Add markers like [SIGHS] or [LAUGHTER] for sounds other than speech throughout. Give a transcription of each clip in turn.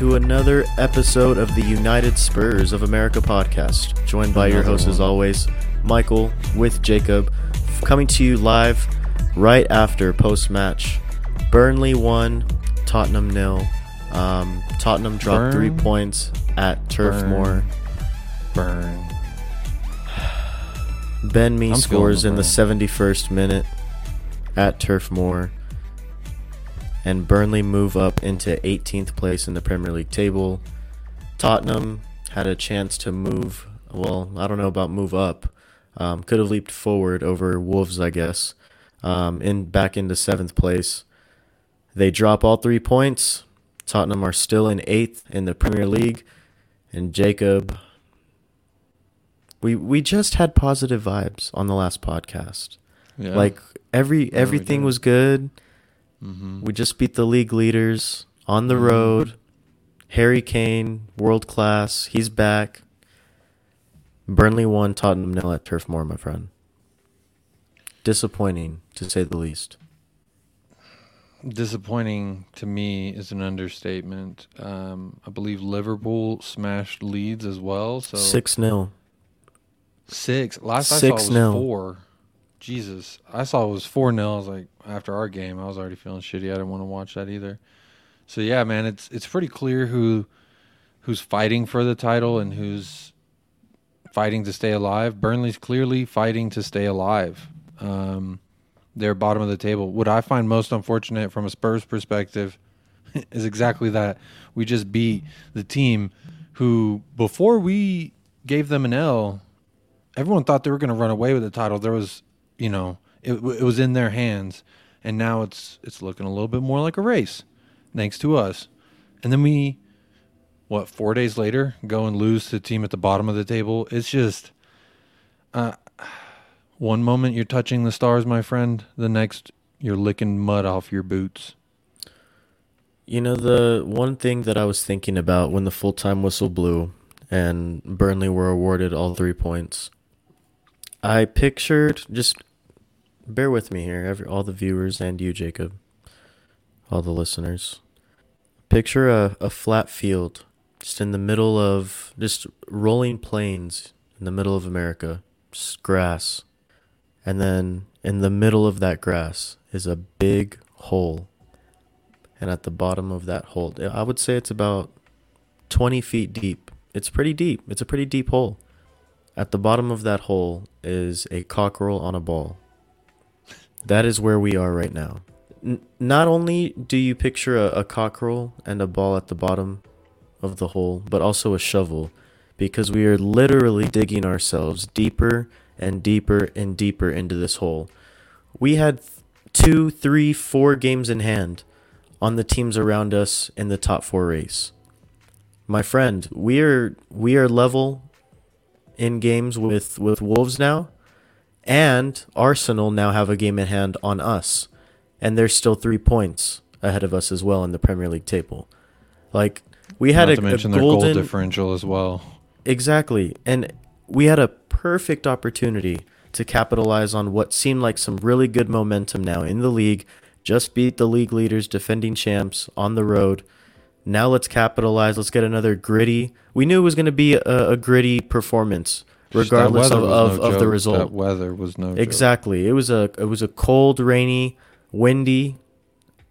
To another episode of the United Spurs of America podcast. Joined by your host, as always, Michael with Jacob, coming to you live right after post match. Burnley won, Tottenham nil. Um, Tottenham dropped three points at Turf Burn. Moor. Burn. [SIGHS] Ben Mee I'm scores feeling in the the 71st minute at Turf Moor. And Burnley move up into 18th place in the Premier League table. Tottenham had a chance to move. Well, I don't know about move up. Um, could have leaped forward over Wolves, I guess. Um, in back into seventh place. They drop all three points. Tottenham are still in eighth in the Premier League. And Jacob, we we just had positive vibes on the last podcast. Yeah. Like every everything was good. Hmm We just beat the league leaders on the road. Harry Kane, world class. He's back. Burnley won, Tottenham nil at Turf Moor, my friend. Disappointing, to say the least. disappointing to me is an understatement. Um, I believe Liverpool smashed Leeds as well. So Six 0 six. Last I Six saw nil. was four. Jesus, I saw it was four 0 I was like, after our game, I was already feeling shitty. I didn't want to watch that either. So yeah, man, it's it's pretty clear who who's fighting for the title and who's fighting to stay alive. Burnley's clearly fighting to stay alive. Um, they're bottom of the table. What I find most unfortunate from a Spurs perspective [LAUGHS] is exactly that. We just beat the team who, before we gave them an L, everyone thought they were going to run away with the title. There was, you know, it, it was in their hands, and now it's it's looking a little bit more like a race, thanks to us. And then we, what, four days later, go and lose to the team at the bottom of the table. It's just, uh, one moment you're touching the stars, my friend. The next you're licking mud off your boots. You know, the one thing that I was thinking about when the full time whistle blew and Burnley were awarded all three points, I pictured just bear with me here, every, all the viewers and you, Jacob, all the listeners. Picture a, a flat field just in the middle of just rolling plains in the middle of America, just grass. And then in the middle of that grass is a big hole and at the bottom of that hole, I would say it's about 20 feet deep. It's pretty deep. It's a pretty deep hole. At the bottom of that hole is a cockerel on a ball. That is where we are right now. N- not only do you picture a, a cockerel and a ball at the bottom of the hole, but also a shovel, because we are literally digging ourselves deeper and deeper and deeper into this hole. We had th- two, three, four games in hand on the teams around us in the top four race. My friend, we are we are level in games with with Wolves now, and Arsenal now have a game in hand on us, and there's still three points ahead of us as well in the Premier League table. Like we had Not a, to a mention their golden goal differential as well. Exactly. And we had a perfect opportunity to capitalize on what seemed like some really good momentum now in the league. Just beat the league leaders, defending champs on the road. Now let's capitalize. Let's get another gritty. We knew it was going to be a, a gritty performance, regardless of, of, no of the result. That weather was no joke. Exactly. It was a it was a cold, rainy, windy,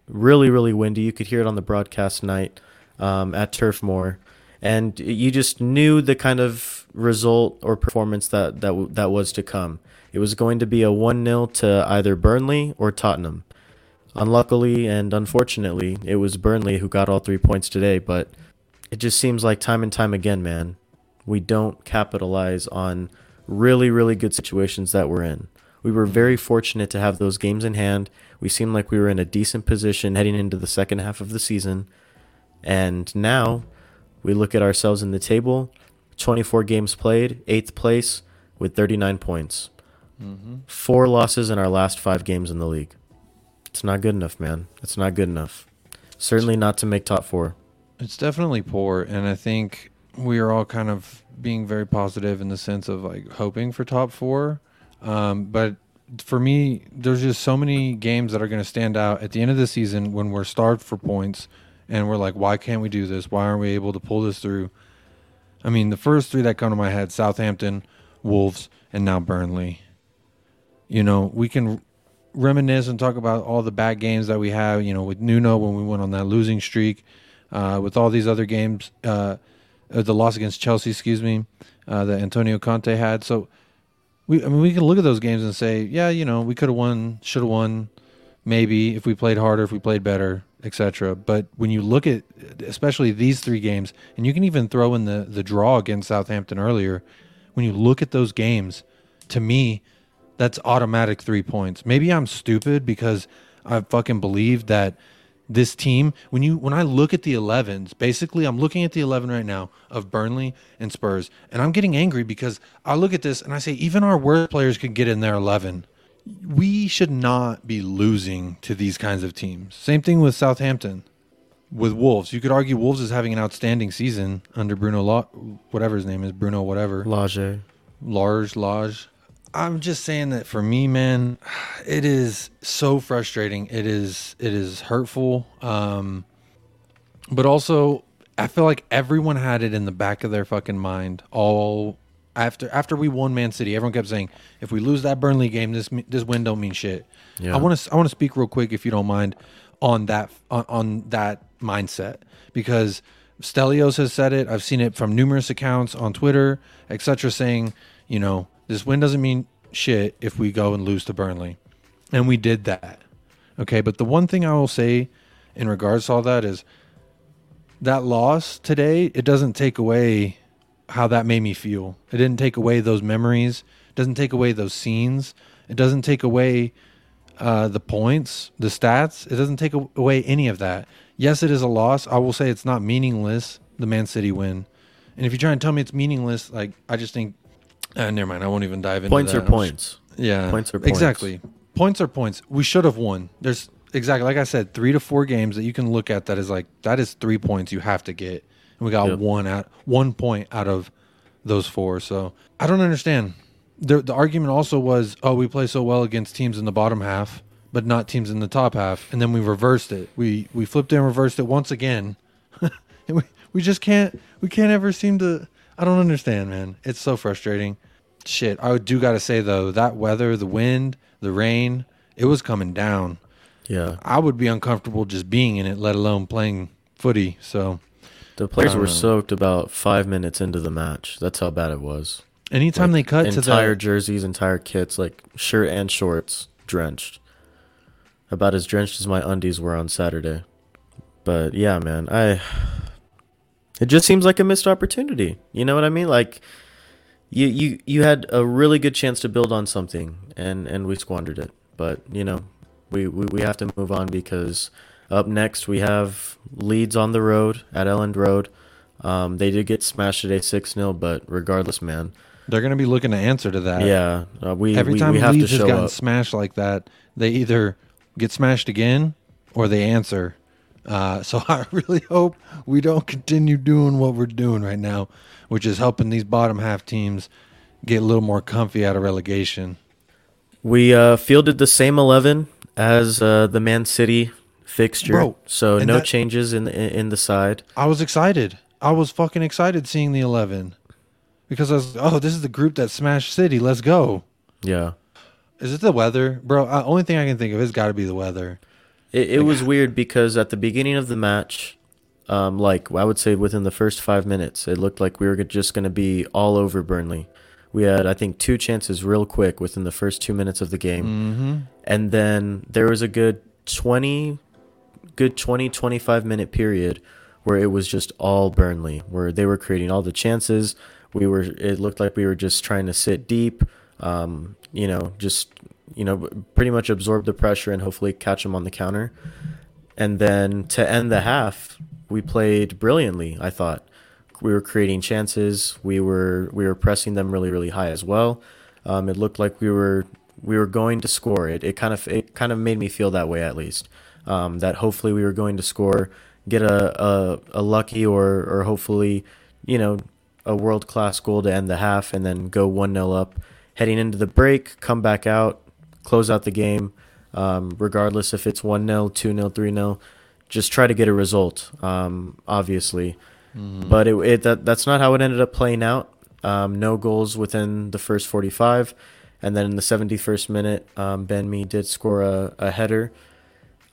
really really windy. You could hear it on the broadcast night um, at Turf Moor, and you just knew the kind of result or performance that that that was to come. It was going to be a one 0 to either Burnley or Tottenham. Unluckily and unfortunately, it was Burnley who got all three points today. But it just seems like time and time again, man, we don't capitalize on really, really good situations that we're in. We were very fortunate to have those games in hand. We seemed like we were in a decent position heading into the second half of the season. And now we look at ourselves in the table 24 games played, eighth place with 39 points. Mm-hmm. Four losses in our last five games in the league. It's not good enough, man. It's not good enough. Certainly not to make top four. It's definitely poor, and I think we are all kind of being very positive in the sense of like hoping for top four. Um, but for me, there's just so many games that are going to stand out at the end of the season when we're starved for points, and we're like, why can't we do this? Why aren't we able to pull this through? I mean, the first three that come to my head: Southampton, Wolves, and now Burnley. You know, we can reminisce and talk about all the bad games that we have. You know, with Nuno when we went on that losing streak, uh, with all these other games, uh, uh, the loss against Chelsea, excuse me, uh, that Antonio Conte had. So, we I mean, we can look at those games and say, yeah, you know, we could have won, should have won, maybe if we played harder, if we played better, etc. But when you look at especially these three games, and you can even throw in the the draw against Southampton earlier, when you look at those games, to me, that's automatic three points. Maybe I'm stupid because I fucking believe that this team when you when I look at the 11s, basically I'm looking at the 11 right now of Burnley and Spurs, and I'm getting angry because I look at this and I say even our worst players could get in their 11. We should not be losing to these kinds of teams. Same thing with Southampton. With Wolves, you could argue Wolves is having an outstanding season under Bruno, La- whatever his name is, Bruno, whatever. Lage. Large, Lodge. I'm just saying that for me, man, it is so frustrating. It is it is hurtful. Um but also I feel like everyone had it in the back of their fucking mind all after after we won Man City. Everyone kept saying, if we lose that Burnley game, this this win don't mean shit. Yeah. I want to I want to speak real quick if you don't mind on that on, on that mindset because Stelios has said it. I've seen it from numerous accounts on Twitter, etc., saying, you know, this win doesn't mean shit if we go and lose to Burnley, and we did that. Okay, but the one thing I will say in regards to all that is that loss today. It doesn't take away how that made me feel. It didn't take away those memories. It doesn't take away those scenes. It doesn't take away uh, the points, the stats. It doesn't take away any of that. Yes, it is a loss. I will say it's not meaningless. The Man City win, and if you try and tell me it's meaningless, like I just think, uh, never mind. I won't even dive into Points that. are points. yeah, Points are points. Exactly. Points are points. We should have won. There's exactly like I said, three to four games that you can look at that is like that is three points you have to get, and we got Yep. one out one point out of those four. So I don't understand. The the argument also was, oh, we play so well against teams in the bottom half, but not teams in the top half, and then we reversed it. We we flipped and reversed it once again. [LAUGHS] and we we just can't we can't ever seem to. I don't understand, man. It's so frustrating. Shit, I do got to say though, that weather, the wind, the rain, it was coming down. Yeah. I would be uncomfortable just being in it, let alone playing footy. So, The players were know. soaked about five minutes into the match. That's how bad it was. anytime Like, they cut to entire the jerseys, entire kits, like shirt and shorts, drenched. About as drenched as my undies were on Saturday. But yeah, man, I. It just seems like a missed opportunity. You know what I mean? Like, you you you had a really good chance to build on something, and and we squandered it. But you know, we we, we have to move on because up next we have Leeds on the road at Elland Road. Um, they did get smashed today six 0 but regardless, man, they're going to be looking to answer to that. yeah, uh, we Every we, time we have Leeds to has gotten up. smashed like that, they either get smashed again or they answer. Uh, so [LAUGHS] I really hope we don't continue doing what we're doing right now, which is helping these bottom half teams get a little more comfy out of relegation. We uh, fielded the same eleven as uh, the Man City fixture, Bro, so no that- changes in the in the side. I was excited. I was fucking excited seeing the 11 because I was, oh, this is the group that smashed City. Let's go. Yeah, Is it the weather? Bro, uh, only thing I can think of is got to be the weather. It, it was weird because at the beginning of the match, um, like I would say within the first five minutes, it looked like we were just going to be all over Burnley. We had, I think, two chances real quick within the first two minutes of the game. Mm-hmm. and then there was a good 20 good 20 25 minute period where it was just all burnley where they were creating all the chances we were it looked like we were just trying to sit deep um, you know just you know pretty much absorb the pressure and hopefully catch them on the counter and then to end the half we played brilliantly. I thought we were creating chances. We were we were pressing them really really high as well. Um, it looked like we were we were going to score. It it kind of it kind of made me feel that way at least. Um, that hopefully we were going to score, get a a, a lucky or or hopefully you know a world class goal to end the half and then go one 0 up, heading into the break, come back out, close out the game. Um, regardless if it's 1 0, 2 0, 3 0, just try to get a result, um, obviously. Mm-hmm. But it, it, that, that's not how it ended up playing out. Um, no goals within the first 45. And then in the 71st minute, um, Ben Mee did score a, a header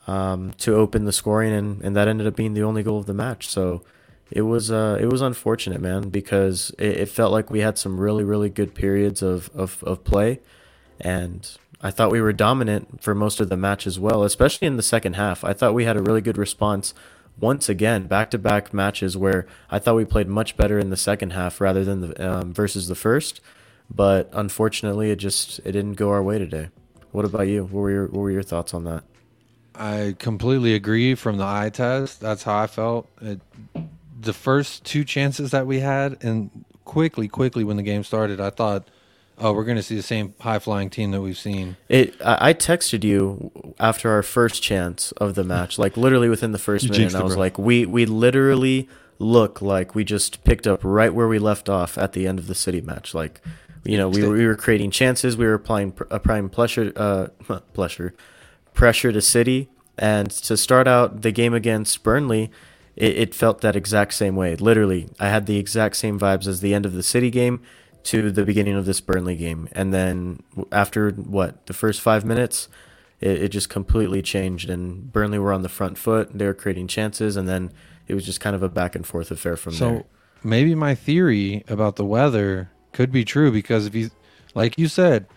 um, to open the scoring, and, and that ended up being the only goal of the match. So it was uh, it was unfortunate, man, because it, it felt like we had some really, really good periods of, of, of play. And I thought we were dominant for most of the match as well, especially in the second half. I thought we had a really good response once again, back to back matches where I thought we played much better in the second half rather than the um, versus the first. But unfortunately, it just it didn't go our way today. What about you? What were your what were your thoughts on that? I completely agree from the eye test. That's how I felt. It, the first two chances that we had, and quickly, quickly when the game started, I thought Oh, we're going to see the same high flying team that we've seen. It. I, I texted you after our first chance of the match, like literally within the first minute. And I was bro. like, we we literally look like we just picked up right where we left off at the end of the city match. Like, you know, we, we were creating chances, we were applying applying pressure, uh, [LAUGHS] pressure, pressure to City, and to start out the game against Burnley. It, it felt that exact same way. Literally, I had the exact same vibes as the end of the City game to the beginning of this Burnley game, and then after what the first five minutes, it, it just completely changed. And Burnley were on the front foot; they were creating chances, and then it was just kind of a back and forth affair from so, there. So maybe my theory about the weather could be true because if you, like you said,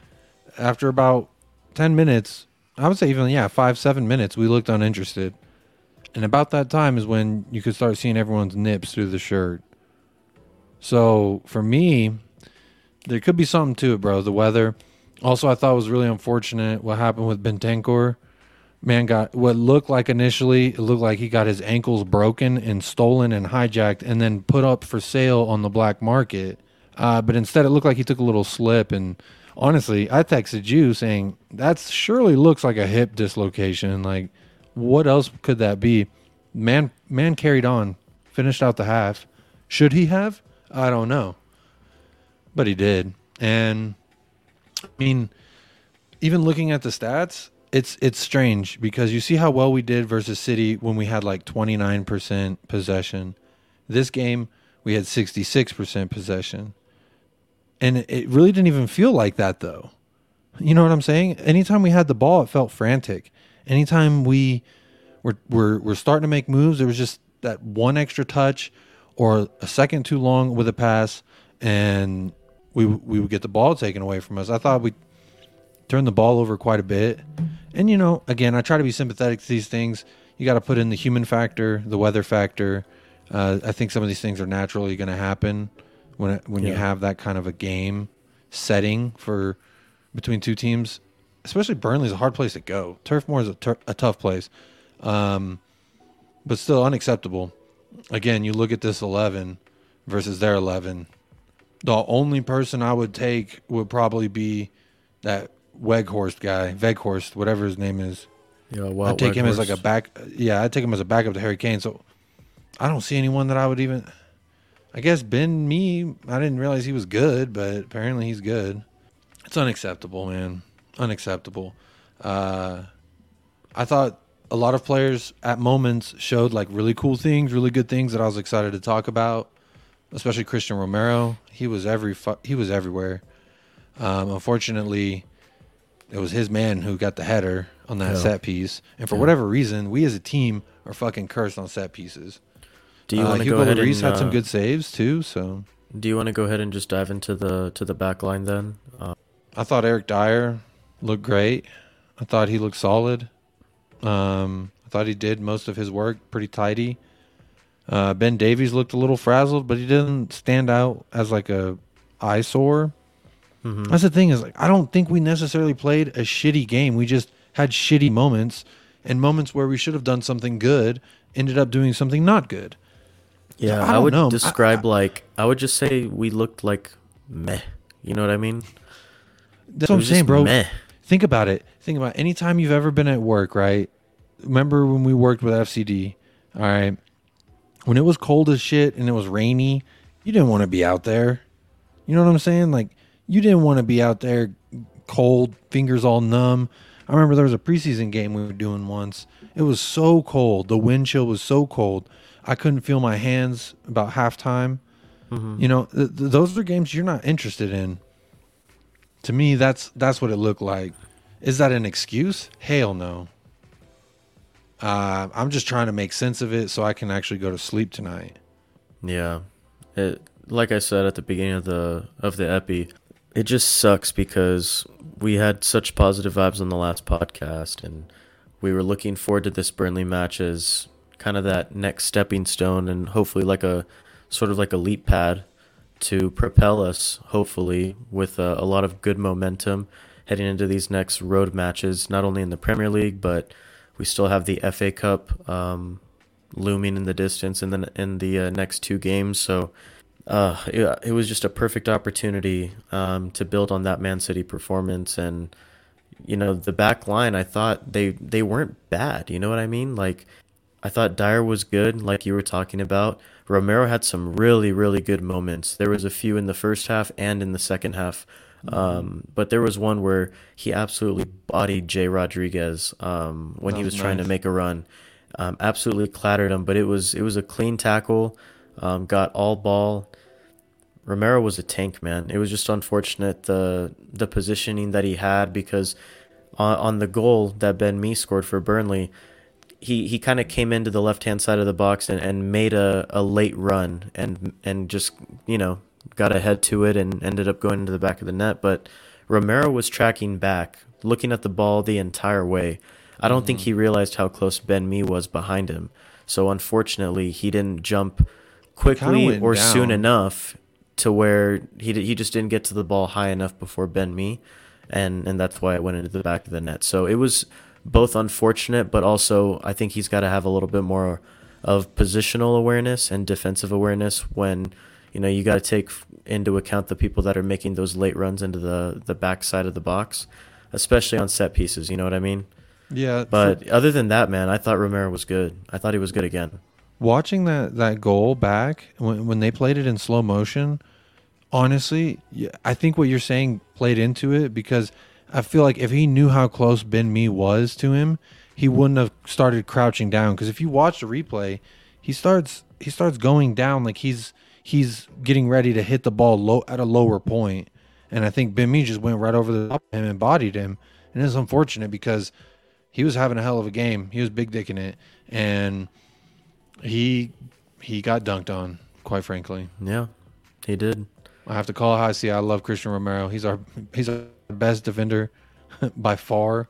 after about ten minutes, I would say even yeah five seven minutes, we looked uninterested. And about that time is when you could start seeing everyone's nips through the shirt. So for me, there could be something to it, bro. The weather. Also, I thought was really unfortunate what happened with Bentancur. Man got what looked like initially, it looked like he got his ankles broken and stolen and hijacked and then put up for sale on the black market. Uh, but instead, it looked like he took a little slip. And honestly, I texted you saying that surely looks like a hip dislocation. Like, what else could that be? Man, man carried on, finished out the half. Should he have? I don't know but he did. And I mean, even looking at the stats, it's it's strange because you see how well we did versus City when we had like 29% possession. This game we had 66% possession. And it really didn't even feel like that though. You know what I'm saying? Anytime we had the ball, it felt frantic. Anytime we were were, were starting to make moves, there was just that one extra touch or a second too long with a pass and we we would get the ball taken away from us. I thought we turned the ball over quite a bit. And you know, again, I try to be sympathetic to these things. You got to put in the human factor, the weather factor. Uh, I think some of these things are naturally going to happen when when yeah. you have that kind of a game setting for between two teams. Especially Burnley's a hard place to go. Turf Moor is a, tur- a tough place, um, but still unacceptable. Again, you look at this eleven versus their eleven the only person I would take would probably be that Weghorst guy, Veghorst, whatever his name is. Yeah, well, I'd take Weghorst. him as like a back. Yeah, I'd take him as a backup to Harry Kane. So I don't see anyone that I would even. I guess Ben Mee. I didn't realize he was good, but apparently he's good. It's unacceptable, man. Unacceptable. Uh, I thought a lot of players at moments showed like really cool things, really good things that I was excited to talk about especially Christian Romero. He was every fu- he was everywhere. Um, unfortunately, it was his man who got the header on that yeah. set piece, and for yeah. whatever reason, we as a team are fucking cursed on set pieces. Do you uh, want to go ahead Lloris and, uh, had some uh, good saves too? So, do you want to go ahead and just dive into the to the back line then? Uh, I thought Eric Dier looked great. I thought he looked solid. Um, I thought he did most of his work pretty tidy. Uh, ben Davies looked a little frazzled, but he didn't stand out as like a eyesore. Mm-hmm. That's the thing is like I don't think we necessarily played a shitty game. We just had shitty moments, and moments where we should have done something good ended up doing something not good. Yeah, I I, would know. I- describe like I would just say we looked like meh. You know what I mean? That's what I'm saying, bro. Meh. Think about it. Think about anytime you've ever been at work, right? Remember when we worked with FCD? All right. When it was cold as shit and it was rainy, you didn't want to be out there. You know what I'm saying? Like you didn't want to be out there cold, fingers all numb. I remember there was a preseason game we were doing once. It was so cold. The wind chill was so cold. I couldn't feel my hands about halftime. Mm-hmm. You know, th- th- those are games you're not interested in. To me, that's that's what it looked like. Is that an excuse? Hell no. Uh, I'm just trying to make sense of it so I can actually go to sleep tonight. Yeah. It like I said at the beginning of the of the epi, it just sucks because we had such positive vibes on the last podcast and we were looking forward to this Burnley match as kind of that next stepping stone and hopefully like a sort of like a leap pad to propel us hopefully with a, a lot of good momentum heading into these next road matches not only in the Premier League but we still have the FA Cup um, looming in the distance in the in the uh, next two games. So uh, it, it was just a perfect opportunity um, to build on that Man City performance, and you know the back line. I thought they they weren't bad. You know what I mean? Like I thought Dier was good, like you were talking about. Romero had some really really good moments. There was a few in the first half and in the second half. Um, but there was one where he absolutely bodied Jay Rodriguez um, when he was was trying to make a run. Um, absolutely clattered him, but it was it was a clean tackle. Um, got all ball. Romero was a tank, man. It was just unfortunate the the positioning that he had because on, on the goal that Ben Mee scored for Burnley, he, he kind of came into the left hand side of the box and, and made a, a late run and and just you know got ahead to it and ended up going into the back of the net. But Romero was tracking back, looking at the ball the entire way. I don't think he realized how close Ben Mee was behind him. So unfortunately, he didn't jump quickly or soon enough to where he he just didn't get to the ball high enough before Ben Mee, and and that's why it went into the back of the net. So it was both unfortunate, but also I think he's got to have a little bit more of positional awareness and defensive awareness when you know you got to take into account the people that are making those late runs into the the back side of the box, especially on set pieces. You know what I mean? Yeah, But other than that, man, I thought Romero was good. I thought he was good again. watching that that goal back when when they played it in slow motion, honestly, I think what you're saying played into it because I feel like if he knew how close Ben Mee was to him, he wouldn't have started crouching down. Because if you watch the replay, he starts he starts going down like he's he's getting ready to hit the ball low at a lower point, and I think Ben Mee just went right over the top of him and bodied him, and it's unfortunate because he was having a hell of a game. He was big dicking it, and he he got dunked on. Quite frankly, Yeah, he did. I have to call it how I see. I love Christian Romero. He's our he's our best defender [LAUGHS] by far.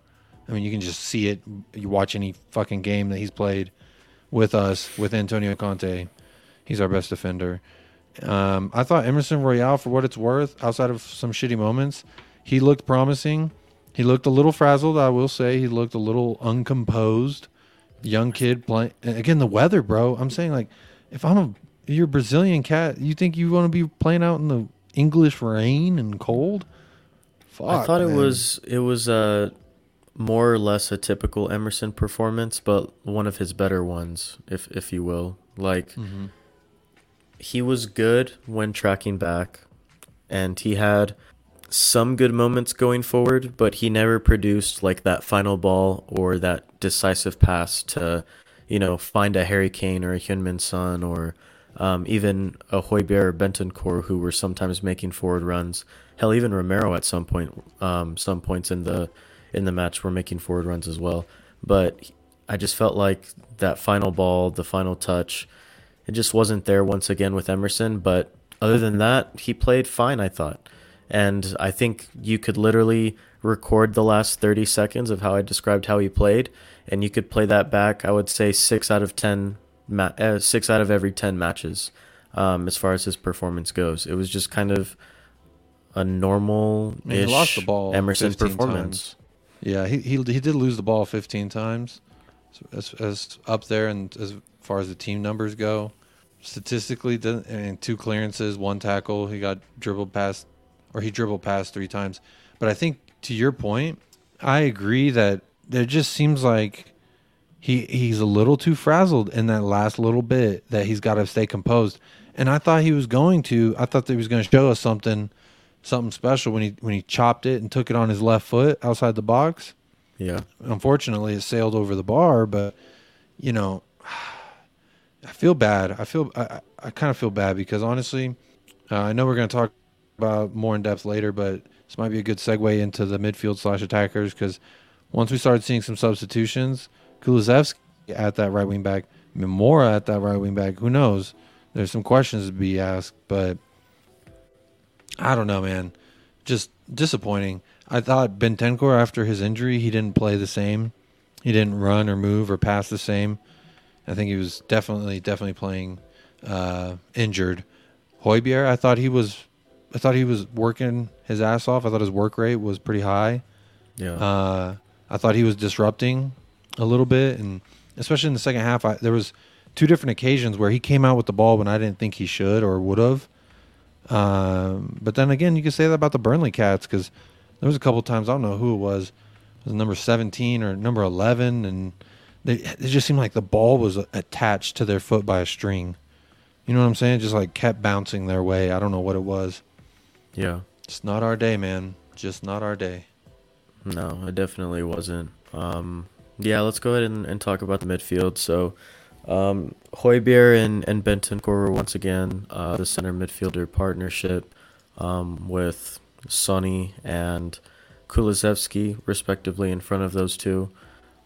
I mean, you can just see it. You watch any fucking game that he's played with us with Antonio Conte. He's our best defender. Um, I thought Emerson Royal, for what it's worth, outside of some shitty moments, he looked promising. He looked a little frazzled. I will say he looked a little uncomposed. Young kid playing again. The weather, bro. I'm saying like, if I'm a you're a Brazilian cat, you think you want to be playing out in the English rain and cold? Fuck, I thought it was it was uh, more or less a typical Emerson performance, but one of his better ones, if if you will. Like Mm-hmm. He was good when tracking back, and he had some good moments going forward, but he never produced like that final ball or that decisive pass to, you know, find a Harry Kane or a Heung-min Son or um, even a Højbjerg or Bentancur who were sometimes making forward runs. Hell, even Romero at some point, um, some points in the in the match were making forward runs as well. But I just felt like that final ball, the final touch, it just wasn't there once again with Emerson. But other than that, he played fine, I thought. And I think you could literally record the last 30 seconds of how I described how he played, and you could play that back, I would say, six out of 10, ma- uh, six out of every 10 matches um, as far as his performance goes. It was just kind of a normal mean, he lost the ball Emerson 15 performance. Yeah, he, he he did lose the ball 15 times. as, as up there and as far as the team numbers go. Statistically, and two clearances, one tackle. He got dribbled past, or he dribbled past three times. But I think to your point, I agree that there just seems like he he's a little too frazzled in that last little bit that he's got to stay composed. And I thought he was going to. I thought that he was going to show us something, something special when he when he chopped it and took it on his left foot outside the box. Yeah. Unfortunately, it sailed over the bar. But you know, I feel bad. I feel I, I- kind of feel bad because honestly, uh, I know we're going to talk about more in depth later, but this might be a good segue into the midfield slash attackers because once we started seeing some substitutions, Kulusevski at that right wing back, Memora at that right wing back, who knows? There's some questions to be asked, but I don't know, man. Just disappointing. I thought Bentancur after his injury, he didn't play the same. He didn't run or move or pass the same. I think he was definitely definitely playing uh, injured. Højbjerg, I thought he was, I thought he was working his ass off. I thought his work rate was pretty high. Yeah. Uh, I thought he was disrupting a little bit, and especially in the second half, I, there was two different occasions where he came out with the ball when I didn't think he should or would have. Um, but then again, you could say that about the Burnley Cats because there was a couple times I don't know who it was, it was number seventeen or number eleven, and they it just seemed like the ball was attached to their foot by a string. You know what I'm saying? It just like kept bouncing their way. I don't know what it was. yeah. It's not our day, man. Just not our day. No, it definitely wasn't. Um, yeah, let's go ahead and, and talk about the midfield. So, um, Højbjerg and, and Bentancur were once again uh, the center midfielder partnership um, with Sonny and Kulusevski, respectively, in front of those two.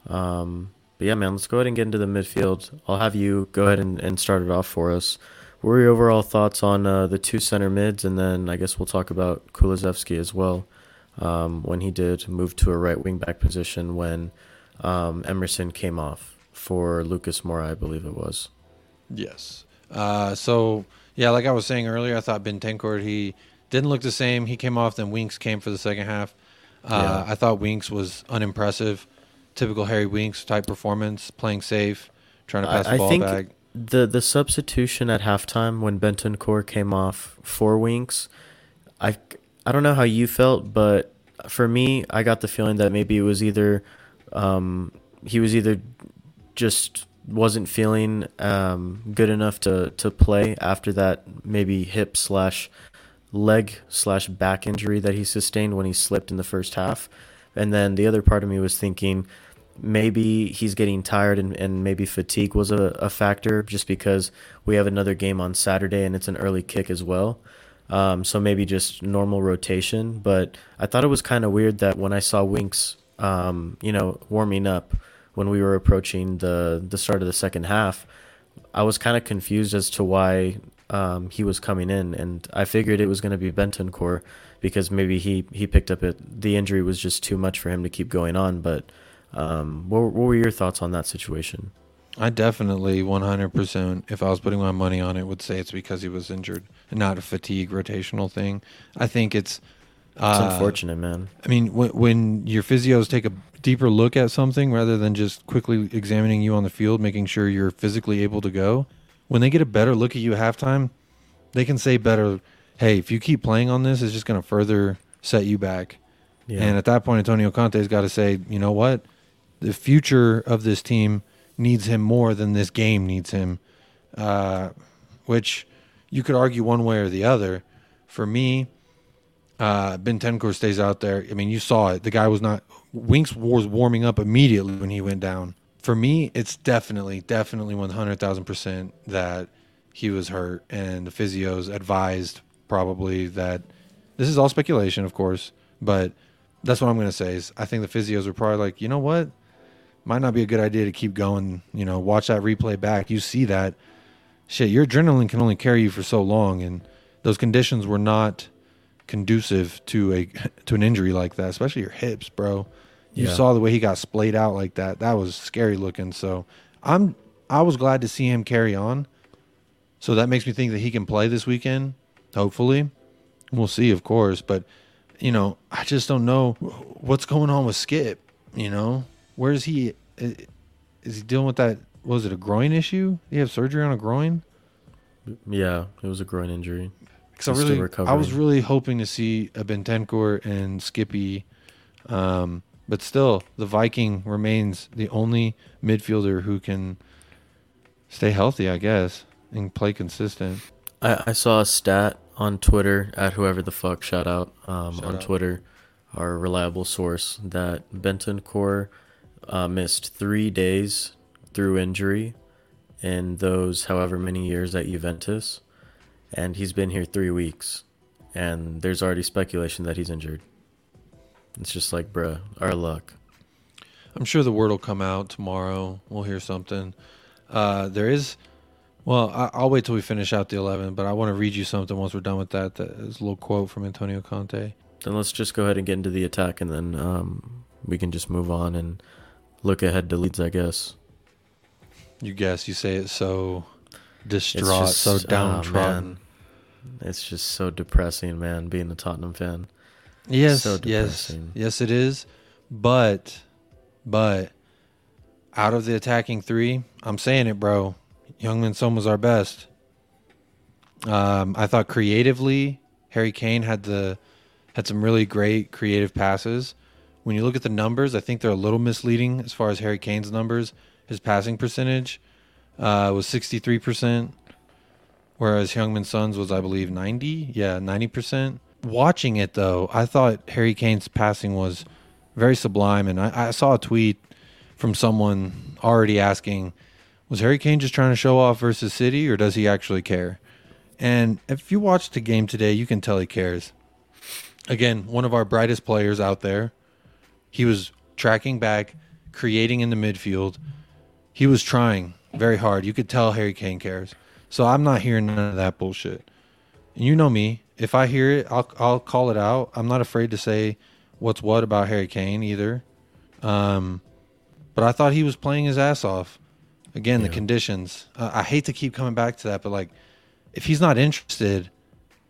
Um, but yeah, man, let's go ahead and get into the midfield. I'll have you go ahead and, and start it off for us. What were your overall thoughts on uh, the two center mids? And then I guess we'll talk about Kulusevski as well um, when he did move to a right wing back position when um, Emerson came off for Lucas Moura, I believe it was. Yes. Uh, so yeah, like I was saying earlier, I thought Ben Bentancur he didn't look the same. He came off, then Winks came for the second half. Uh, Yeah. I thought Winks was unimpressive, typical Harry Winks type performance, playing safe, trying to pass the I, I ball think back. the the substitution at halftime when Bentancur came off for Winks, I I don't know how you felt, but for me, I got the feeling that maybe it was either um, he was either just wasn't feeling um, good enough to to play after that maybe hip slash leg slash back injury that he sustained when he slipped in the first half, and then the other part of me was thinking maybe he's getting tired and, and maybe fatigue was a, a factor just because we have another game on Saturday and it's an early kick as well. Um, so maybe just normal rotation. But I thought it was kind of weird that when I saw Winks, um, you know, warming up when we were approaching the the start of the second half, I was kind of confused as to why um, he was coming in, and I figured it was going to be Bentancur because maybe he he picked up it. The injury was just too much for him to keep going on. But um, what, what were your thoughts on that situation? I definitely 100%, if I was putting my money on it, would say it's because he was injured not a fatigue rotational thing. I think it's. It's uh, unfortunate, man. I mean, when, when your physios take a deeper look at something rather than just quickly examining you on the field, making sure you're physically able to go, when they get a better look at you halftime, they can say better, hey, if you keep playing on this, it's just going to further set you back. Yeah. And at that point, Antonio Conte's got to say, you know what? The future of this team needs him more than this game needs him, uh, which you could argue one way or the other. For me, uh, Bentancur stays out there. I mean, you saw it. The guy was not. Winks was warming up immediately when he went down. For me, it's definitely, definitely one hundred thousand percent that he was hurt, and the physios advised probably that. This is all speculation, of course, but that's what I'm going to say. Is I think the physios were probably like, you know what, might not be a good idea to keep going. You know, watch that replay back. You see that shit. Your adrenaline can only carry you for so long, and those conditions were not conducive to a [LAUGHS] to an injury like that, especially your hips, bro. You Yeah. saw the way he got splayed out like that. That was scary looking. So I'm I was glad to see him carry on. So that makes me think that he can play this weekend. Hopefully, we'll see, of course. But you know, I just don't know what's going on with Skip. You know, where's he? is he dealing with that? what Was it a groin issue? Did he have surgery on a groin? Yeah, it was a groin injury. Because I really, I was really hoping to see a Bentancur and Skippy, um, but still, the Viking remains the only midfielder who can stay healthy, I guess, and play consistent. I, I saw a stat on Twitter at whoever the fuck shout out um, Shout on out. Twitter, our reliable source that Bentancur uh, missed three days through injury in those however many years at Juventus, and he's been here three weeks, and there's already speculation that he's injured. It's just like, bruh, our luck. I'm sure the word will come out tomorrow. We'll hear something. Uh, there is, well, I, I'll wait till we finish out the 11, but I want to read you something once we're done with that. That is a little quote from Antonio Conte. Then let's just go ahead and get into the attack, and then um, we can just move on and look ahead to Leeds, I guess. You guess, you say it so distraught, just- so ah, downtrodden. man. It's just so depressing, man, being a Tottenham fan. Yes, So yes, yes, it is. But, but, out of the attacking three, I'm saying it, bro. Heung-min Son was our best. Um, I thought creatively, Harry Kane had the had some really great creative passes. When you look at the numbers, I think they're a little misleading as far as Harry Kane's numbers. His passing percentage uh, was 63 percent, whereas Heung-min Son's was, I believe, 90. Yeah, 90 percent. Watching it though, I thought Harry Kane's passing was very sublime, and I, I saw a tweet from someone already asking, "Was Harry Kane just trying to show off versus City, or does he actually care?" And if you watch the game today, you can tell he cares. Again, one of our brightest players out there. He was tracking back, creating in the midfield. He was trying very hard. You could tell Harry Kane cares. So I'm not hearing none of that bullshit. And you know me. If I hear it, I'll I'll call it out. I'm not afraid to say what's what about Harry Kane either. Um, but I thought he was playing his ass off. Again, the conditions. Uh, I hate to keep coming back to that, but like, if he's not interested,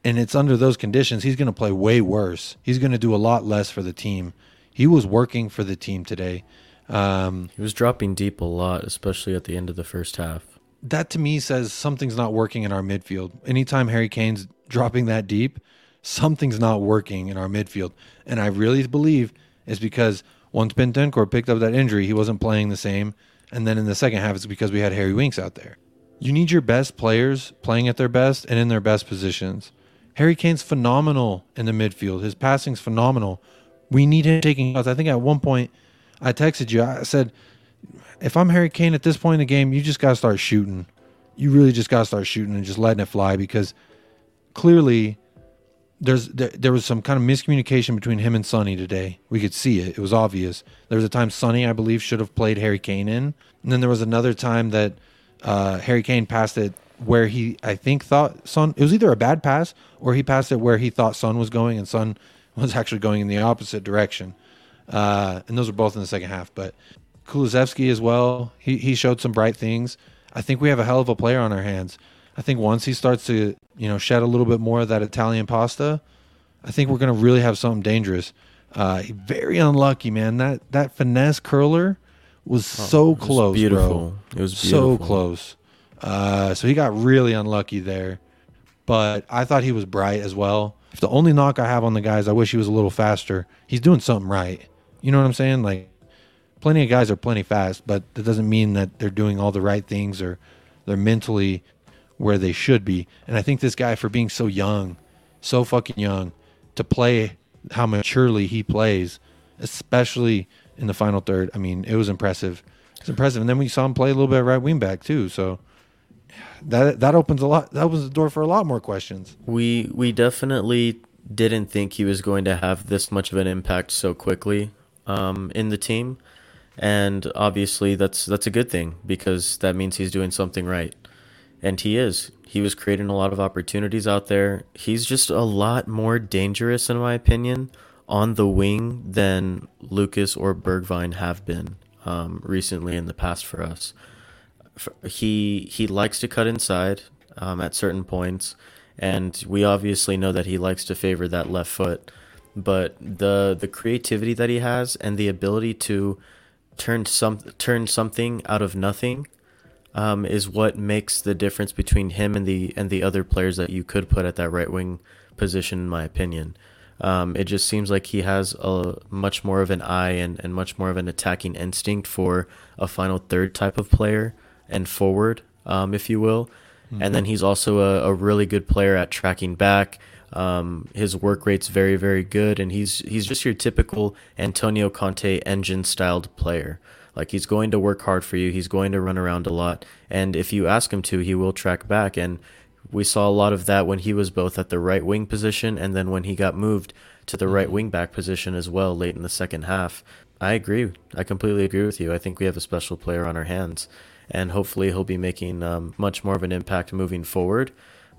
and it's under those conditions, he's going to play way worse. He's going to do a lot less for the team. He was working for the team today. Um, He was dropping deep a lot, especially at the end of the first half. that to me says something's not working in our midfield. Anytime Harry Kane's dropping that deep, something's not working in our midfield. And I really believe it's because once Bentancur picked up that injury, he wasn't playing the same. And then in the second half, it's because we had Harry Winks out there. You need your best players playing at their best and in their best positions. Harry Kane's phenomenal in the midfield. His passing's phenomenal. We need him taking shots. I think at one point I texted you. I said, if I'm Harry Kane at this point in the game, you just got to start shooting. You really just got to start shooting and just letting it fly because clearly there's there, there was some kind of miscommunication between him and Sonny today. We could see it. It was obvious. There was a time Sonny, I believe, should have played Harry Kane in. And then there was another time that uh, Harry Kane passed it where he, I think, thought Son. It was either a bad pass or he passed it where he thought Son was going and Son was actually going in the opposite direction. Uh, and those were both in the second half. But Kulusevski as well. He he showed some bright things. I think we have a hell of a player on our hands. I think once he starts to you know shed a little bit more of that Italian pasta, I think we're gonna really have something dangerous. Uh, very unlucky, man. That that finesse curler was so Oh, It was close, beautiful. bro. It was So close. Uh, so he got really unlucky there. But I thought he was bright as well. If the only knock I have on the guy is I wish he was a little faster. He's doing something right. You know what I'm saying? Like plenty of guys are plenty fast, but that doesn't mean that they're doing all the right things or they're mentally where they should be. And I think this guy for being so young, so fucking young, to play how maturely he plays, especially in the final third. I mean, it was impressive. It's impressive. And then we saw him play a little bit right wing back too. So that that opens a lot that opens the door for a lot more questions. We we definitely didn't think he was going to have this much of an impact so quickly um, in the team, and obviously that's that's a good thing because that means he's doing something right, and he is. He was creating a lot of opportunities out there. He's just a lot more dangerous, in my opinion, on the wing than Lucas or Bergwijn have been um, recently in the past for us he he likes to cut inside um, at certain points, and we obviously know that he likes to favor that left foot. But the the creativity that he has and the ability to turn some turned something out of nothing um, is what makes the difference between him and the and the other players that you could put at that right wing position, in my opinion. Um, it just seems like he has a much more of an eye and, and much more of an attacking instinct for a final third type of player and forward, um, if you will. Mm-hmm. And then he's also a, a, really good player at tracking back. Um, his work rate's very, very good, and he's he's just your typical Antonio Conte engine styled player. Like he's going to work hard for you. He's going to run around a lot, and if you ask him to, he will track back. And we saw a lot of that when he was both at the right wing position and then when he got moved to the right mm-hmm. wing back position as well late in the second half. I agree. I completely agree with you. I think we have a special player on our hands, and hopefully he'll be making um, much more of an impact moving forward.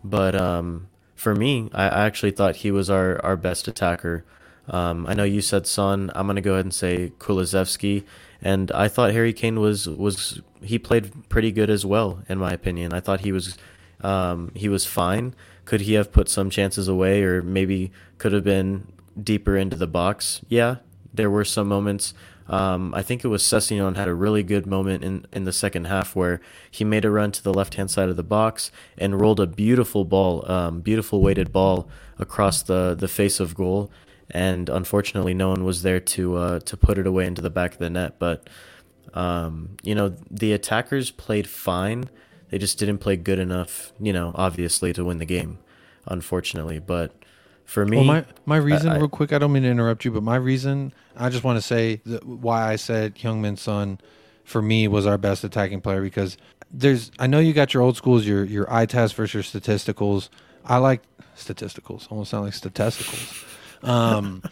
But um, for me, I actually thought he was our, our best attacker. Um, I know you said Son. I'm gonna go ahead and say Kulusevski, and I thought Harry Kane was was he played pretty good as well in my opinion. I thought he was um, he was fine. Could he have put some chances away, or maybe could have been deeper into the box? Yeah, there were some moments. Um, I think it was Sessegnon had a really good moment in, in the second half where he made a run to the left hand side of the box and rolled a beautiful ball, um, beautiful weighted ball across the, the face of goal. And unfortunately, no one was there to uh, to put it away into the back of the net. But um, you know, the attackers played fine. They just didn't play good enough, you know, obviously to win the game, unfortunately. But for me, well, my my reason, I, real quick, I don't mean to interrupt you, but my reason, I just want to say why I said Heung-min Son for me was our best attacking player because there's I know you got your old schools, your your eye test versus your statisticals. I like statisticals. Almost sound like statisticals. Um,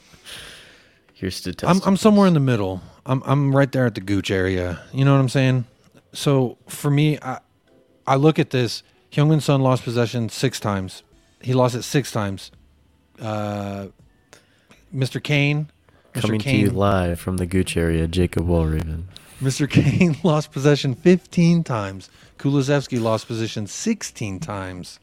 [LAUGHS] your statisticals. I'm I'm somewhere in the middle. I'm I'm right there at the gooch area. You know what I'm saying? So for me, I I look at this. Heung-min Son lost possession six times. He lost it six times. Uh, Mr. Kane. Mr. Coming Kane, to you live from the Gooch area, Jacob Wallraven. Mr. [LAUGHS] Kane lost possession 15 times. Kulusevski lost possession 16 times.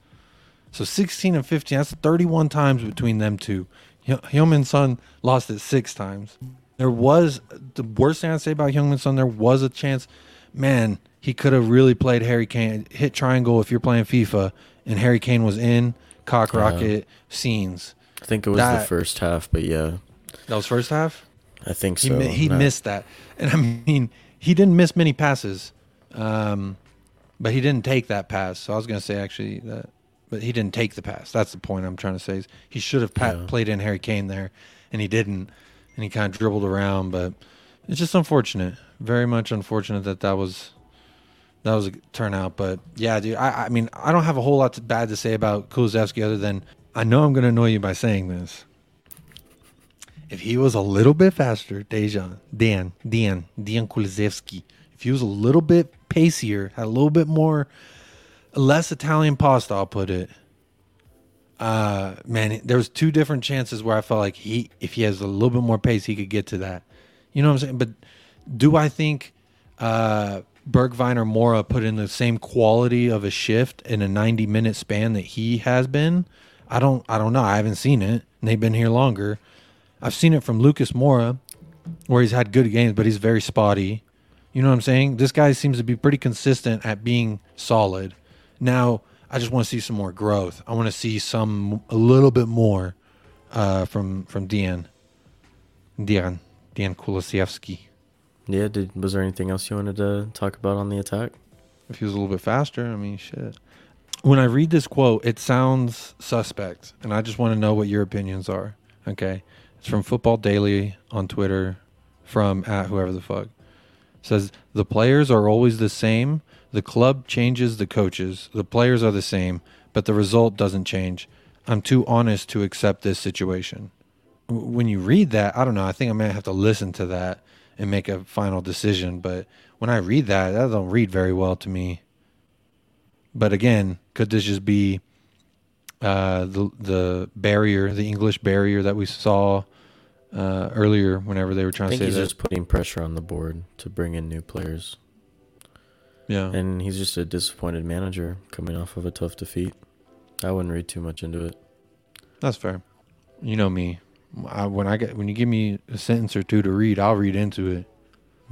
So 16 and 15, that's 31 times between them two. Heung-min Son lost it six times. There was, the worst thing I'd say about Heung-min Son, there was a chance, man, he could have really played Harry Kane, hit triangle if you're playing FIFA, and Harry Kane was in cock rocket scenes. I think it was that, the first half, but yeah. That was first half? I think so. He, he missed that. And I mean, he didn't miss many passes, um, but he didn't take that pass. So I was going to say actually that, but he didn't take the pass. That's the point I'm trying to say. Is he should have yeah. played in Harry Kane there, and he didn't. And he kind of dribbled around, but it's just unfortunate. Very much unfortunate that that was that was a turnout. But yeah, dude, I, I mean, I don't have a whole lot to, bad to say about Kulusevski other than I know I'm going to annoy you by saying this. If he was a little bit faster, Dejan, Dan, Dan, Dan Kulusevski, if he was a little bit pacier, had a little bit more, less Italian pasta, I'll put it. Uh, man, there was two different chances where I felt like he, if he has a little bit more pace, he could get to that. You know what I'm saying? But do I think uh, Bergwijn or Moura put in the same quality of a shift in a 90 minute span that he has been, I don't I don't know. I haven't seen it. And they've been here longer. I've seen it from Lucas Moura, where he's had good games but he's very spotty. You know what I'm saying? This guy seems to be pretty consistent at being solid. Now, I just want to see some more growth. I want to see some a little bit more uh, from from Dejan. Dejan Dejan Kulusevski. Yeah, did was there anything else you wanted to talk about on the attack? If he was a little bit faster, I mean, shit. When I read this quote, it sounds suspect, and I just want to know what your opinions are. Okay, it's from Football Daily on Twitter, from at whoever the fuck. It says the players are always the same. The club changes the coaches. The players are the same, but the result doesn't change. I'm too honest to accept this situation. When you read that, I don't know. I think I might have to listen to that and make a final decision. But when I read that, that don't read very well to me. But again, could this just be uh, the the barrier, the English barrier that we saw uh, earlier? Whenever they were trying to say he's that, just putting pressure on the board to bring in new players. Yeah, and he's just a disappointed manager coming off of a tough defeat. I wouldn't read too much into it. That's fair. You know me. I, when I get when you give me a sentence or two to read, I'll read into it.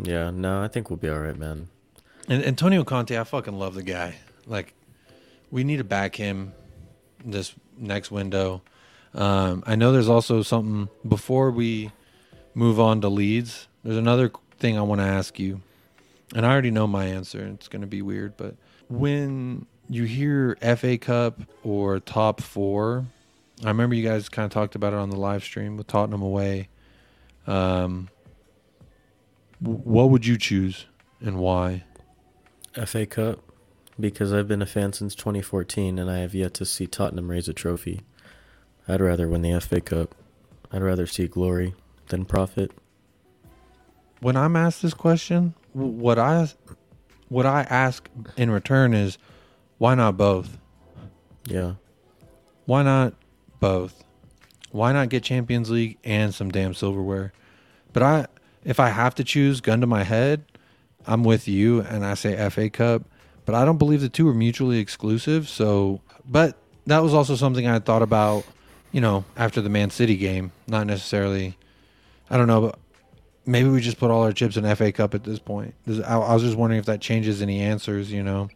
Yeah, no, I think we'll be all right, man. And Antonio Conte, I fucking love the guy. Like, we need to back him this next window. Um, I know there's also something before we move on to Leeds. There's another thing I want to ask you, and I already know my answer. It's going to be weird, but when you hear FA Cup or top four, I remember you guys kind of talked about it on the live stream with Tottenham away. Um, what would you choose and why? FA Cup, because I've been a fan since 2014 and I have yet to see Tottenham raise a trophy. I'd rather win the FA Cup. I'd rather see glory than profit. when I'm asked this question, what I what I ask in return is, why not both? Yeah. Why not both? Why not get Champions League and some damn silverware? But I, if I have to choose, gun to my head, I'm with you, and I say FA Cup. But I don't believe the two are mutually exclusive. So, but that was also something I thought about, you know, after the Man City game. Not necessarily, I don't know, but maybe we just put all our chips in FA Cup at this point. I, was just wondering if that changes any answers. You know,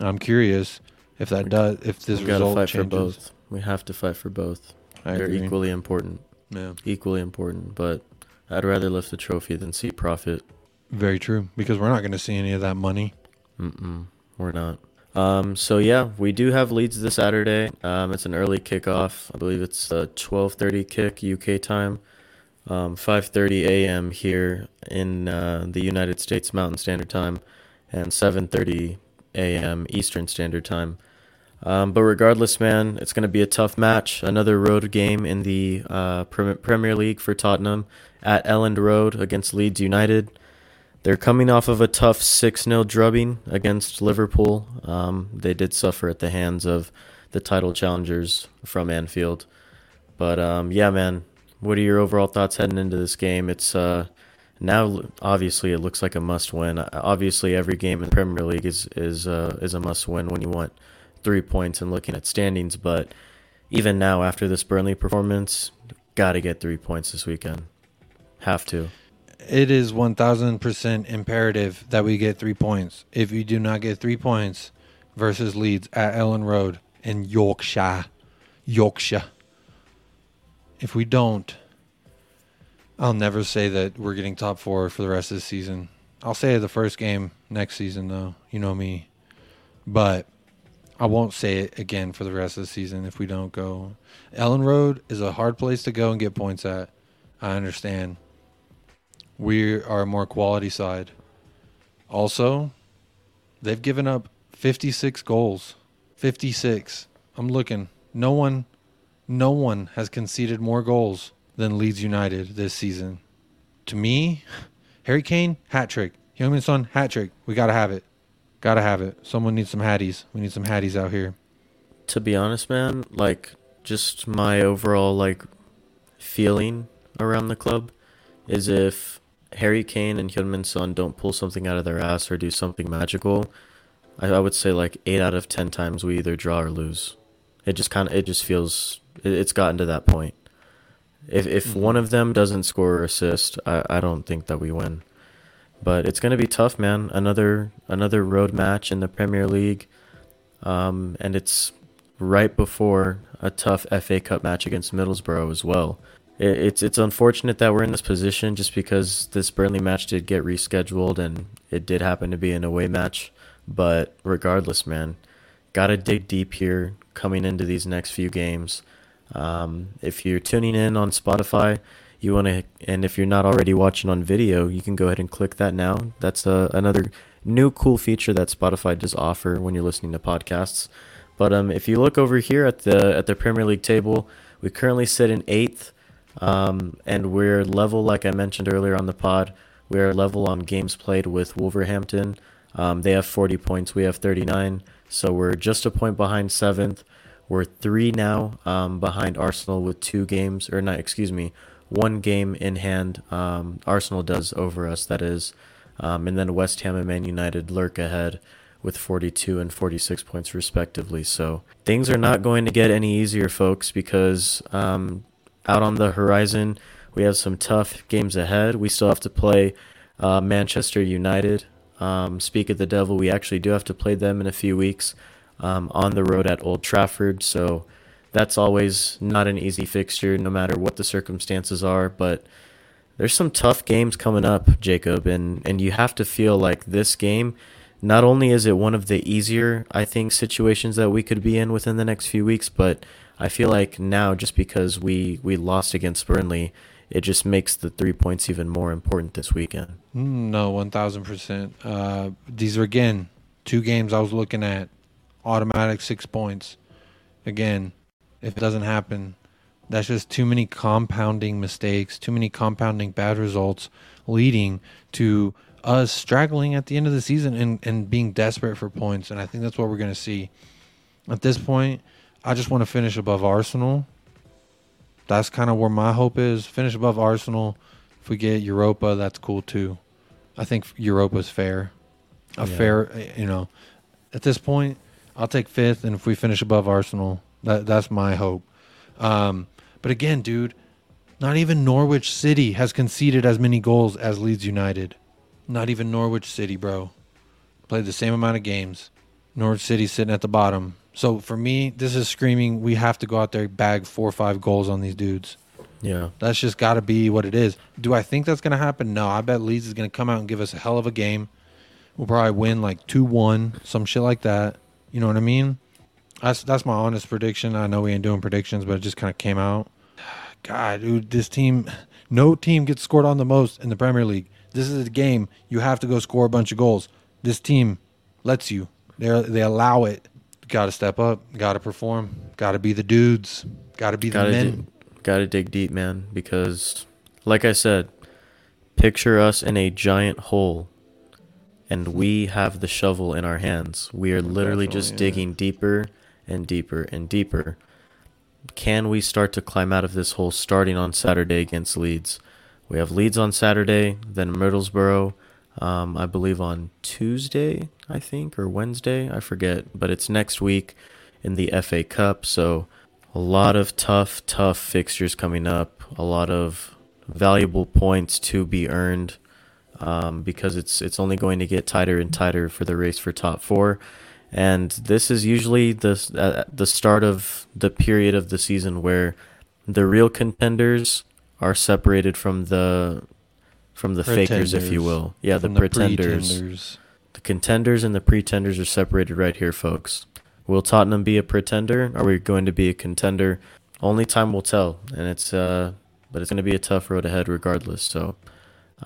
I'm curious if that does. If this we result fight changes. for both. We have to fight for both. I They're agree. equally important. Yeah, Equally important, but I'd rather lift the trophy than see profit. very true. Because we're not going to see any of that money. Mm-mm, we're not. Um, so yeah, we do have Leeds this Saturday. Um, it's an early kickoff. I believe it's a 12:30 kick UK time, um, 5:30 a.m. here in uh, the United States Mountain Standard Time, and 7:30 a.m. Eastern Standard Time. Um, but regardless, man, it's going to be a tough match. Another road game in the uh, Premier League for Tottenham at Elland Road against Leeds United. They're coming off of a tough 6 0 drubbing against Liverpool. Um, they did suffer at the hands of the title challengers from Anfield. But um, yeah, man, what are your overall thoughts heading into this game? It's uh, now obviously it looks like a must win. Obviously, every game in the Premier League is is uh, is a must win when you want three points and looking at standings. But even now, after this Burnley performance, got to get three points this weekend. Have to. It is 1000% imperative that we get three points. If you do not get three points versus Leeds at Elland Road in Yorkshire, Yorkshire, if we don't, I'll never say that we're getting top four for the rest of the season. I'll say the first game next season, though. You know me. But I won't say it again for the rest of the season if we don't go. Elland Road is a hard place to go and get points at. I understand. We are more quality side. Also, they've given up 56 goals. 56. I'm looking. No one no one has conceded more goals than Leeds United this season. To me, Harry Kane, hat trick. Heung-min Son, hat trick. We got to have it. Got to have it. Someone needs some hatties. We need some hatties out here. to be honest, man, like just my overall like feeling around the club is if Harry Kane and Heung-min Son don't pull something out of their ass or do something magical, I, I would say like eight out of ten times we either draw or lose. It just kind of it just feels it, it's gotten to that point. If if one of them doesn't score or assist, I, I don't think that we win. But it's gonna be tough, man. Another another road match in the Premier League, um, and it's right before a tough FA Cup match against Middlesbrough as well. It, it's it's unfortunate that we're in this position just because this Burnley match did get rescheduled and it did happen to be an away match. But regardless, man, gotta dig deep here coming into these next few games. Um, if you're tuning in on Spotify, you want to, and if you're not already watching on video, you can go ahead and click that now. That's uh, another new cool feature that Spotify does offer when you're listening to podcasts. But um, if you look over here at the at the Premier League table, we currently sit in eighth, um, and we're level, like I mentioned earlier on the pod. We're level on games played with Wolverhampton. Um, they have 40 points. We have 39, so we're just a point behind seventh. We're three now um, behind Arsenal with two games, or not, excuse me, one game in hand. Um, Arsenal does over us, that is. Um, and then West Ham and Man United lurk ahead with 42 and 46 points respectively. So things are not going to get any easier, folks, because um, out on the horizon, we have some tough games ahead. We still have to play uh, Manchester United. Um, speak of the devil, we actually do have to play them in a few weeks um, on the road at Old Trafford. So that's always not an easy fixture, no matter what the circumstances are. But there's some tough games coming up, Jacob, and, and you have to feel like this game. Not only is it one of the easier, I think, situations that we could be in within the next few weeks, but I feel like now, just because we, we lost against Burnley, it just makes the three points even more important this weekend. Mm, No, one thousand percent. Uh, These are again two games I was looking at. Automatic six points. Again, if it doesn't happen, that's just too many compounding mistakes, too many compounding bad results, leading to us straggling at the end of the season and, and being desperate for points. And I think that's what we're going to see. At this point, I just want to finish above Arsenal. That's kind of where my hope is. Finish above Arsenal. If we get Europa, that's cool too. I think Europa's fair. A Yeah. fair, you know, at this point, I'll take fifth, and if we finish above Arsenal, that that's my hope. Um, but again, dude, not even Norwich City has conceded as many goals as Leeds United. Not even Norwich City, bro. Played the same amount of games. Norwich City sitting at the bottom. So for me, this is screaming we have to go out there bag four or five goals on these dudes. Yeah. That's just got to be what it is. Do I think that's going to happen? No. I bet Leeds is going to come out and give us a hell of a game. We'll probably win like 2 1, some shit like that. You know what I mean? That's that's my honest prediction. I know we ain't doing predictions, but it just kind of came out. [SIGHS] God, dude, this team, no team gets scored on the most in the Premier League. This is a game you have to go score a bunch of goals. This team lets you. They they allow it. Got to step up. Got to perform. Got to be the dudes. Got to be the gotta men. dig, gotta dig deep, man. Because, like I said, picture us in a giant hole, and we have the shovel in our hands. We are literally just yeah. digging deeper and deeper and deeper. Can we start to climb out of this hole starting on Saturday against Leeds? We have Leeds on Saturday, then Middlesbrough, um, I believe on Tuesday, I think, or Wednesday, I forget, but it's next week in the FA Cup. So a lot of tough, tough fixtures coming up. A lot of valuable points to be earned um, because it's it's only going to get tighter and tighter for the race for top four. And this is usually the uh, the start of the period of the season where the real contenders are separated from the from the fakers, if you will. Yeah, the From pretenders. pretenders. The contenders and the pretenders are separated right here, folks. Will Tottenham be a pretender? Are we going to be a contender? Only time will tell, and it's uh, but it's going to be a tough road ahead, regardless. So,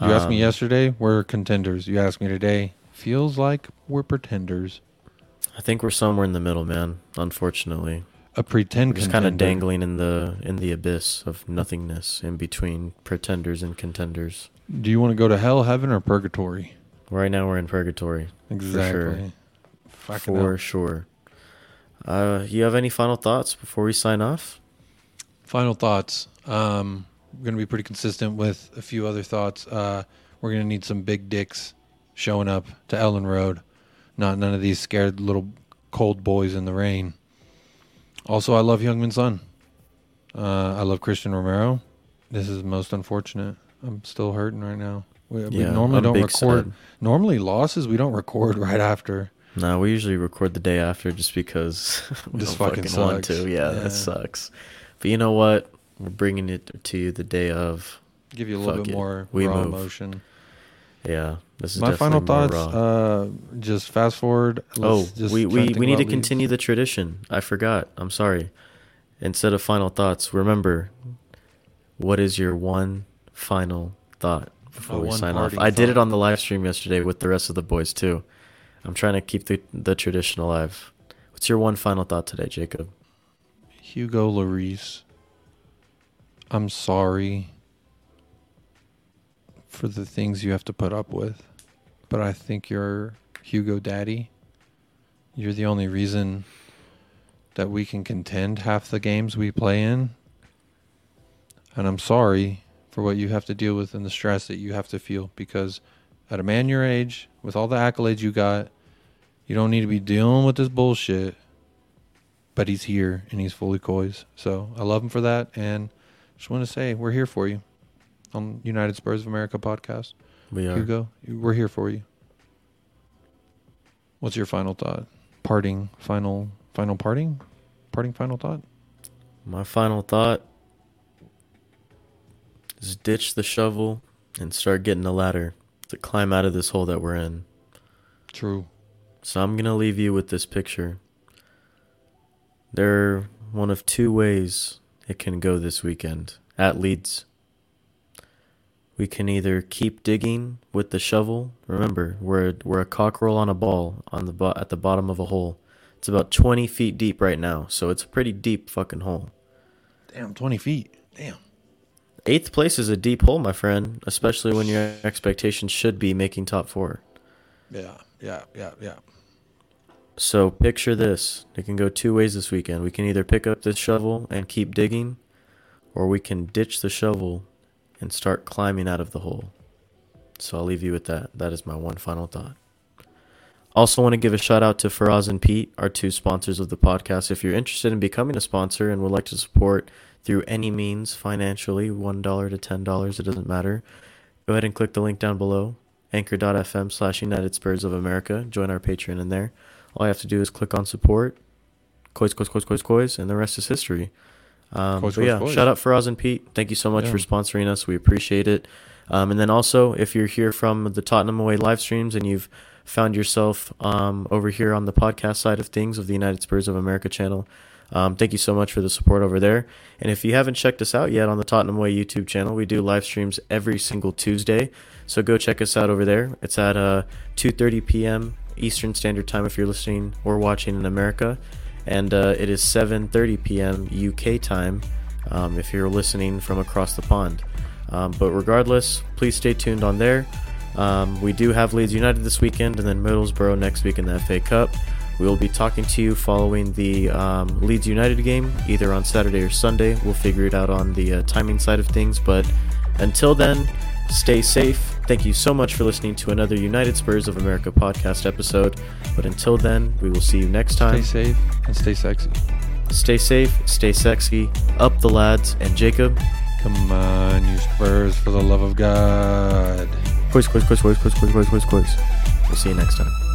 You asked me um, yesterday, we're contenders. You asked me today, feels like we're pretenders. I think we're somewhere in the middle, man. Unfortunately, A pretend just kind of dangling in the in the abyss of nothingness in between pretenders and contenders. Do you want to go to hell, heaven, or purgatory? Right now, we're in purgatory Exactly. Fucking for sure. Uh, you have any final thoughts before we sign off? Final thoughts. Um, we're gonna be pretty consistent with a few other thoughts. Uh, we're gonna need some big dicks showing up to Elland Road, not none of these scared little cold boys in the rain. Also, I love Heung-min Son. Uh, I love Christian Romero. This is most unfortunate. I'm still hurting right now. We, we normally don't record. sad. Normally losses we don't record [LAUGHS] right after. No, we usually record the day after just because [LAUGHS] we This don't fucking want to. Yeah, Yeah. that sucks. But you know what? We're bringing it to you the day of. Give you a little Fuck bit it. more We raw move. emotion. Yeah, this is My final thoughts. Uh, just fast forward. oh, we we, we need to continue the tradition. I forgot. I'm sorry. Instead of final thoughts, remember, what is your one final thought before we sign off? parting I did it on the live stream yesterday with the rest of the boys too. I'm trying to keep the the tradition alive. What's your one final thought today, Jacob? Hugo Lloris. I'm sorry for the things you have to put up with, but I think you're Hugo Daddy. You're the only reason that we can contend half the games we play in. And I'm sorry for what you have to deal with and the stress that you have to feel because at a man your age, with all the accolades you got, you don't need to be dealing with this bullshit but he's here and he's fully COYS. So I love him for that, and just want to say we're here for you on United Spurs of America podcast. We are. Hugo. We're here for you. What's your final thought? Parting, final, final parting, parting, final thought. My final thought is ditch the shovel and start getting a ladder to climb out of this hole that we're in. True. So I'm going to leave you with this picture. There are one of two ways it can go this weekend at Leeds. We can either keep digging with the shovel. Remember, we're we're a cockerel on a ball on the bo- at the bottom of a hole. It's about 20 feet deep right now, so it's a pretty deep fucking hole. Damn, twenty feet. Damn. Eighth place is a deep hole, my friend, especially when your expectations should be making top four. Yeah, yeah, yeah, yeah. So picture this. It can go two ways this weekend. We can either pick up this shovel and keep digging, or we can ditch the shovel and start climbing out of the hole. So I'll leave you with that. That is my one final thought. Also, want to give a shout out to Faraz and Pete, our two sponsors of the podcast. If you're interested in becoming a sponsor and would like to support through any means financially, $1 to $10, it doesn't matter, go ahead and click the link down below, anchor.fm slash United Spurs of America. Join our Patreon in there. All you have to do is click on support, coins, coins, coins, coins, coins, and the rest is history. Um, coins, yeah, coins. shout out Faraz and Pete. Thank you so much Yeah. for sponsoring us. We appreciate it. Um, and then also, if you're here from the Tottenham Away live streams and you've found yourself um, over here on the podcast side of things of the United Spurs of America channel, um, thank you so much for the support over there. And if you haven't checked us out yet on the Tottenham Away YouTube channel, we do live streams every single Tuesday. So go check us out over there. It's at uh, 2:30 p.m. Eastern Standard Time if you're listening or watching in America, and uh, it is 7:30 p.m. UK time um, if you're listening from across the pond. Um, but regardless, please stay tuned on there. Um, we do have Leeds United this weekend and then Middlesbrough next week in the FA Cup. We will be talking to you following the um, Leeds United game, either on Saturday or Sunday. We'll figure it out on the uh, timing side of things. But until then, stay safe. Thank you so much for listening to another United Spurs of America podcast episode. But until then, we will see you next time. Stay safe and stay sexy. Stay safe, stay sexy. Up the lads. And Jacob, Come on, you Spurs, for the love of God. quiz, quiz, quiz, quiz, quiz, quiz, quiz, quiz, quiz. We'll see you next time.